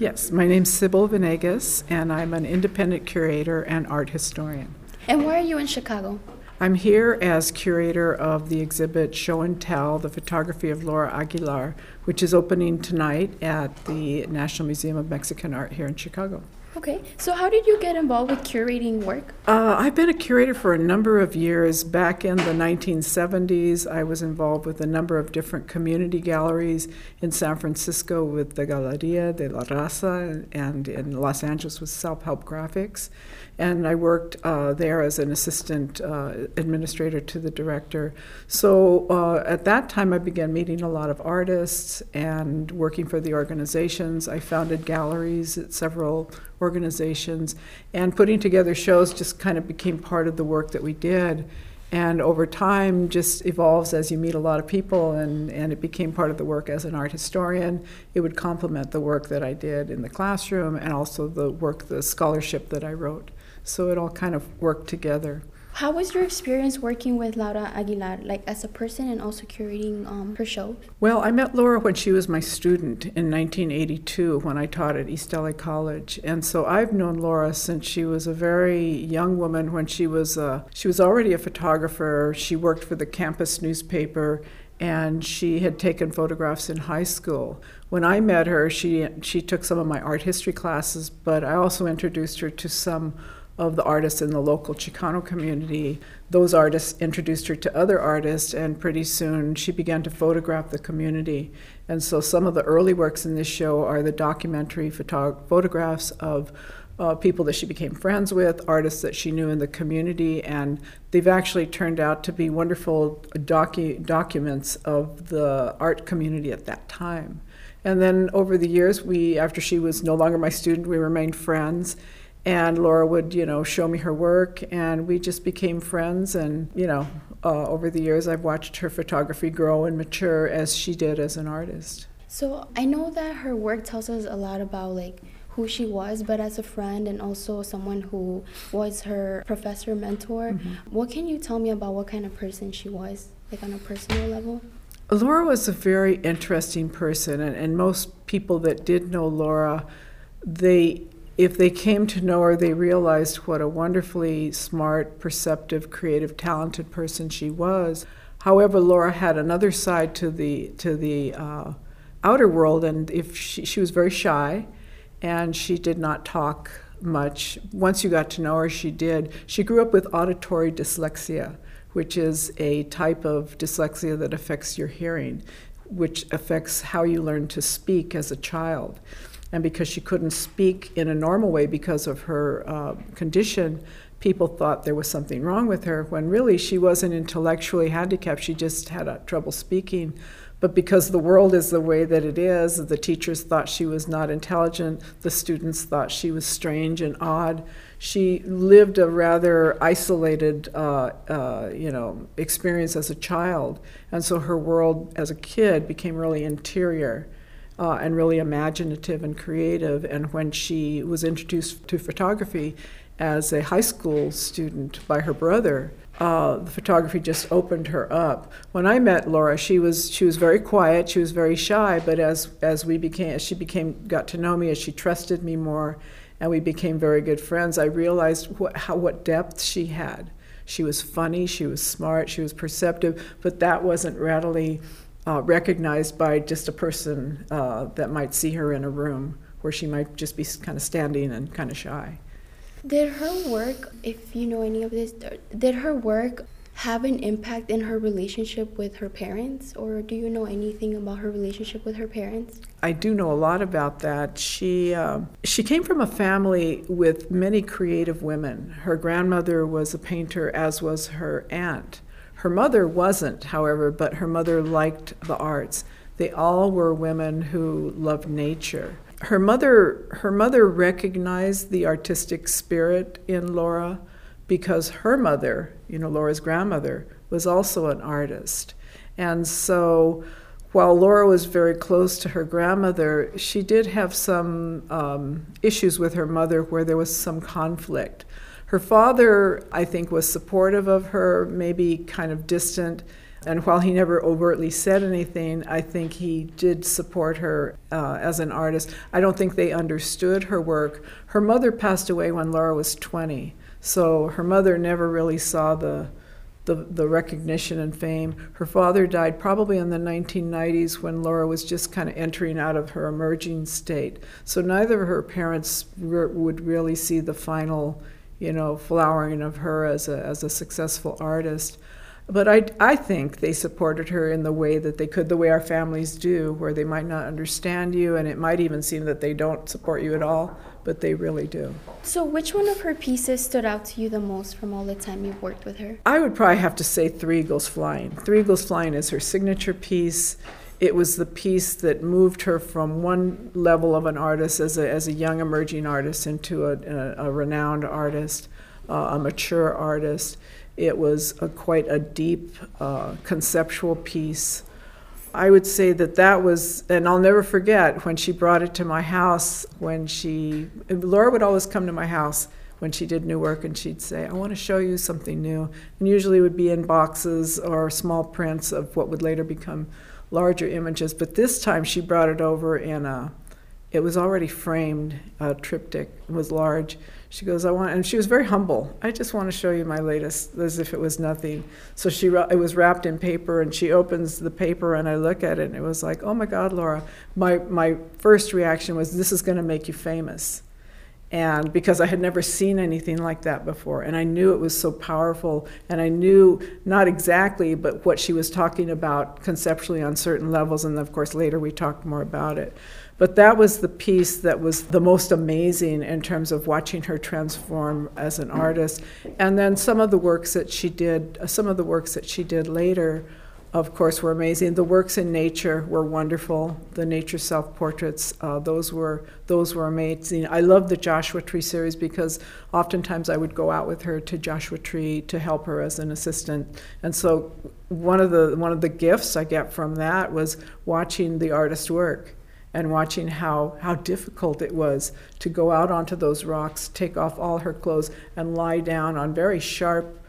Yes, my name's Sybil Venegas, and I'm an independent curator and art historian. And why are you in Chicago? I'm here as curator of the exhibit Show and Tell The Photography of Laura Aguilar, which is opening tonight at the National Museum of Mexican Art here in Chicago. Okay, so how did you get involved with curating work? Uh, I've been a curator for a number of years. Back in the 1970s, I was involved with a number of different community galleries in San Francisco with the Galeria de la Raza and in Los Angeles with Self Help Graphics. And I worked uh, there as an assistant uh, administrator to the director. So uh, at that time, I began meeting a lot of artists and working for the organizations. I founded galleries at several organizations, and putting together shows just kind of became part of the work that we did. And over time, just evolves as you meet a lot of people, and, and it became part of the work as an art historian. It would complement the work that I did in the classroom and also the work, the scholarship that I wrote. So it all kind of worked together. How was your experience working with Laura Aguilar, like as a person and also curating um, her show? Well, I met Laura when she was my student in 1982 when I taught at East LA College, and so I've known Laura since she was a very young woman. When she was a, uh, she was already a photographer. She worked for the campus newspaper and she had taken photographs in high school. When I met her, she she took some of my art history classes, but I also introduced her to some of the artists in the local Chicano community. Those artists introduced her to other artists, and pretty soon she began to photograph the community. And so some of the early works in this show are the documentary photog- photographs of uh, people that she became friends with, artists that she knew in the community, and they've actually turned out to be wonderful docu- documents of the art community at that time. And then over the years, we, after she was no longer my student, we remained friends and Laura would, you know, show me her work, and we just became friends. And you know, uh, over the years, I've watched her photography grow and mature as she did as an artist. So I know that her work tells us a lot about like who she was, but as a friend and also someone who was her professor mentor, mm-hmm. what can you tell me about what kind of person she was, like on a personal level? Laura was a very interesting person, and, and most people that did know Laura, they if they came to know her, they realized what a wonderfully smart, perceptive, creative, talented person she was. However, Laura had another side to the to the uh, outer world, and if she, she was very shy, and she did not talk much. Once you got to know her, she did. She grew up with auditory dyslexia, which is a type of dyslexia that affects your hearing, which affects how you learn to speak as a child and because she couldn't speak in a normal way because of her uh, condition, people thought there was something wrong with her when really she wasn't intellectually handicapped. She just had uh, trouble speaking. But because the world is the way that it is, the teachers thought she was not intelligent, the students thought she was strange and odd. She lived a rather isolated, uh, uh, you know, experience as a child, and so her world as a kid became really interior uh, and really imaginative and creative. And when she was introduced to photography as a high school student by her brother, uh, the photography just opened her up. When I met Laura, she was she was very quiet, she was very shy. But as as we became as she became got to know me, as she trusted me more, and we became very good friends, I realized what how what depth she had. She was funny, she was smart, she was perceptive, but that wasn't readily uh, recognized by just a person uh, that might see her in a room where she might just be kind of standing and kind of shy. Did her work, if you know any of this, did her work have an impact in her relationship with her parents, or do you know anything about her relationship with her parents? I do know a lot about that. She uh, she came from a family with many creative women. Her grandmother was a painter, as was her aunt. Her mother wasn't, however, but her mother liked the arts. They all were women who loved nature. Her mother, her mother recognized the artistic spirit in Laura because her mother, you know, Laura's grandmother, was also an artist. And so while Laura was very close to her grandmother, she did have some um, issues with her mother where there was some conflict. Her father, I think, was supportive of her, maybe kind of distant. And while he never overtly said anything, I think he did support her uh, as an artist. I don't think they understood her work. Her mother passed away when Laura was 20, so her mother never really saw the the, the recognition and fame. Her father died probably in the 1990s when Laura was just kind of entering out of her emerging state. So neither of her parents re- would really see the final, you know, flowering of her as a, as a successful artist. But I, I think they supported her in the way that they could, the way our families do, where they might not understand you, and it might even seem that they don't support you at all, but they really do. So, which one of her pieces stood out to you the most from all the time you've worked with her? I would probably have to say Three Eagles Flying. Three Eagles Flying is her signature piece. It was the piece that moved her from one level of an artist as a, as a young emerging artist into a, a, a renowned artist, uh, a mature artist. It was a, quite a deep uh, conceptual piece. I would say that that was, and I'll never forget when she brought it to my house. When she, Laura would always come to my house when she did new work and she'd say, I want to show you something new. And usually it would be in boxes or small prints of what would later become larger images. But this time she brought it over in a, it was already framed, a triptych, it was large. She goes, I want, and she was very humble. I just want to show you my latest, as if it was nothing. So she, it was wrapped in paper, and she opens the paper, and I look at it, and it was like, oh my God, Laura. My my first reaction was, this is going to make you famous, and because I had never seen anything like that before, and I knew it was so powerful, and I knew not exactly, but what she was talking about conceptually on certain levels, and of course later we talked more about it. But that was the piece that was the most amazing in terms of watching her transform as an artist. And then some of the works that she did, uh, some of the works that she did later, of course, were amazing. The works in nature were wonderful. The nature self-portraits, uh, those were those were amazing. I love the Joshua Tree series because oftentimes I would go out with her to Joshua Tree to help her as an assistant. And so one of the one of the gifts I get from that was watching the artist work and watching how, how difficult it was to go out onto those rocks, take off all her clothes, and lie down on very sharp,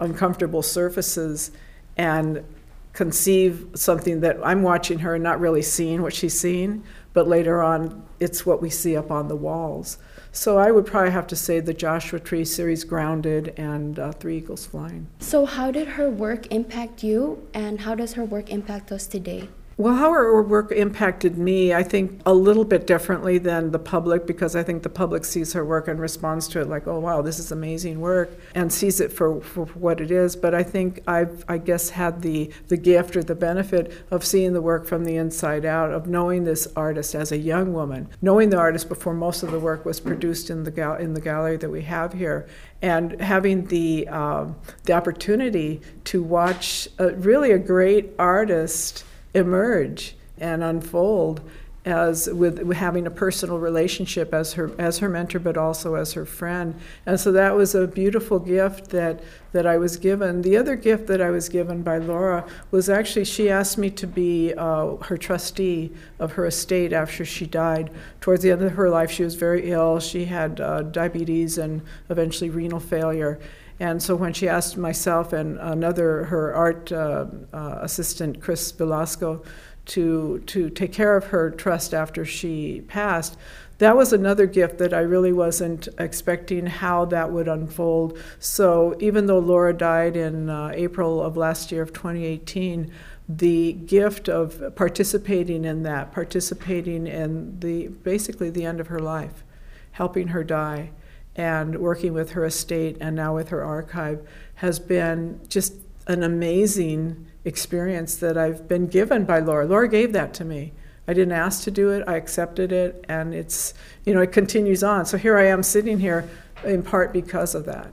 uncomfortable surfaces and conceive something that I'm watching her and not really seeing what she's seeing, but later on, it's what we see up on the walls. So I would probably have to say the Joshua Tree series, Grounded, and uh, Three Eagles Flying. So, how did her work impact you, and how does her work impact us today? Well, how her work impacted me, I think, a little bit differently than the public because I think the public sees her work and responds to it like, oh, wow, this is amazing work, and sees it for, for what it is. But I think I've, I guess, had the, the gift or the benefit of seeing the work from the inside out, of knowing this artist as a young woman, knowing the artist before most of the work was produced in the, gal- in the gallery that we have here, and having the, um, the opportunity to watch a, really a great artist emerge and unfold as with, having a personal relationship as her as her mentor but also as her friend. And so that was a beautiful gift that that I was given. The other gift that I was given by Laura was actually she asked me to be uh, her trustee of her estate after she died. Towards the end of her life she was very ill. She had uh, diabetes and eventually renal failure and so when she asked myself and another, her art uh, uh, assistant, Chris Velasco, to, to take care of her trust after she passed, that was another gift that I really wasn't expecting how that would unfold. So even though Laura died in uh, April of last year of 2018, the gift of participating in that, participating in the basically the end of her life, helping her die, and working with her estate and now with her archive has been just an amazing experience that I've been given by Laura. Laura gave that to me. I didn't ask to do it, I accepted it, and it's, you know, it continues on. So here I am sitting here in part because of that.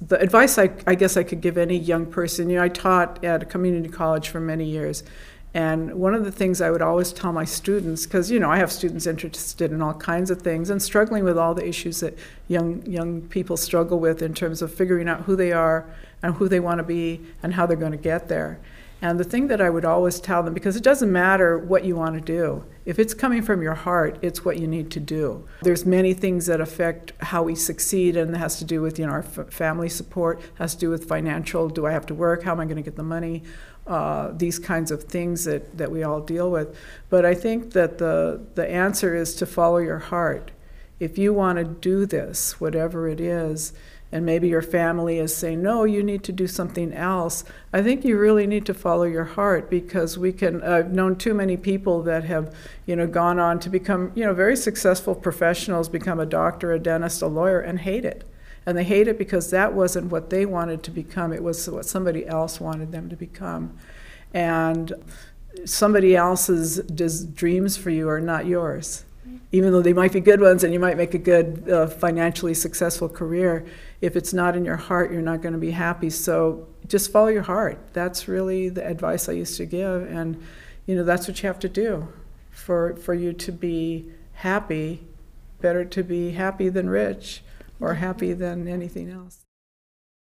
The advice I, I guess I could give any young person, you know, I taught at a community college for many years, and one of the things I would always tell my students, because you know I have students interested in all kinds of things and struggling with all the issues that young young people struggle with in terms of figuring out who they are and who they want to be and how they're going to get there. And the thing that I would always tell them, because it doesn't matter what you want to do, if it's coming from your heart, it's what you need to do. There's many things that affect how we succeed, and it has to do with you know our f- family support, has to do with financial. Do I have to work? How am I going to get the money? Uh, these kinds of things that, that we all deal with. But I think that the the answer is to follow your heart. If you want to do this, whatever it is, and maybe your family is saying, no, you need to do something else, I think you really need to follow your heart because we can. I've known too many people that have, you know, gone on to become, you know, very successful professionals, become a doctor, a dentist, a lawyer, and hate it. And they hate it because that wasn't what they wanted to become, it was what somebody else wanted them to become. And somebody else's dreams for you are not yours even though they might be good ones and you might make a good uh, financially successful career, if it's not in your heart, you're not going to be happy. So just follow your heart. That's really the advice I used to give, and you know that's what you have to do for for you to be happy. Better to be happy than rich, or happy than anything else.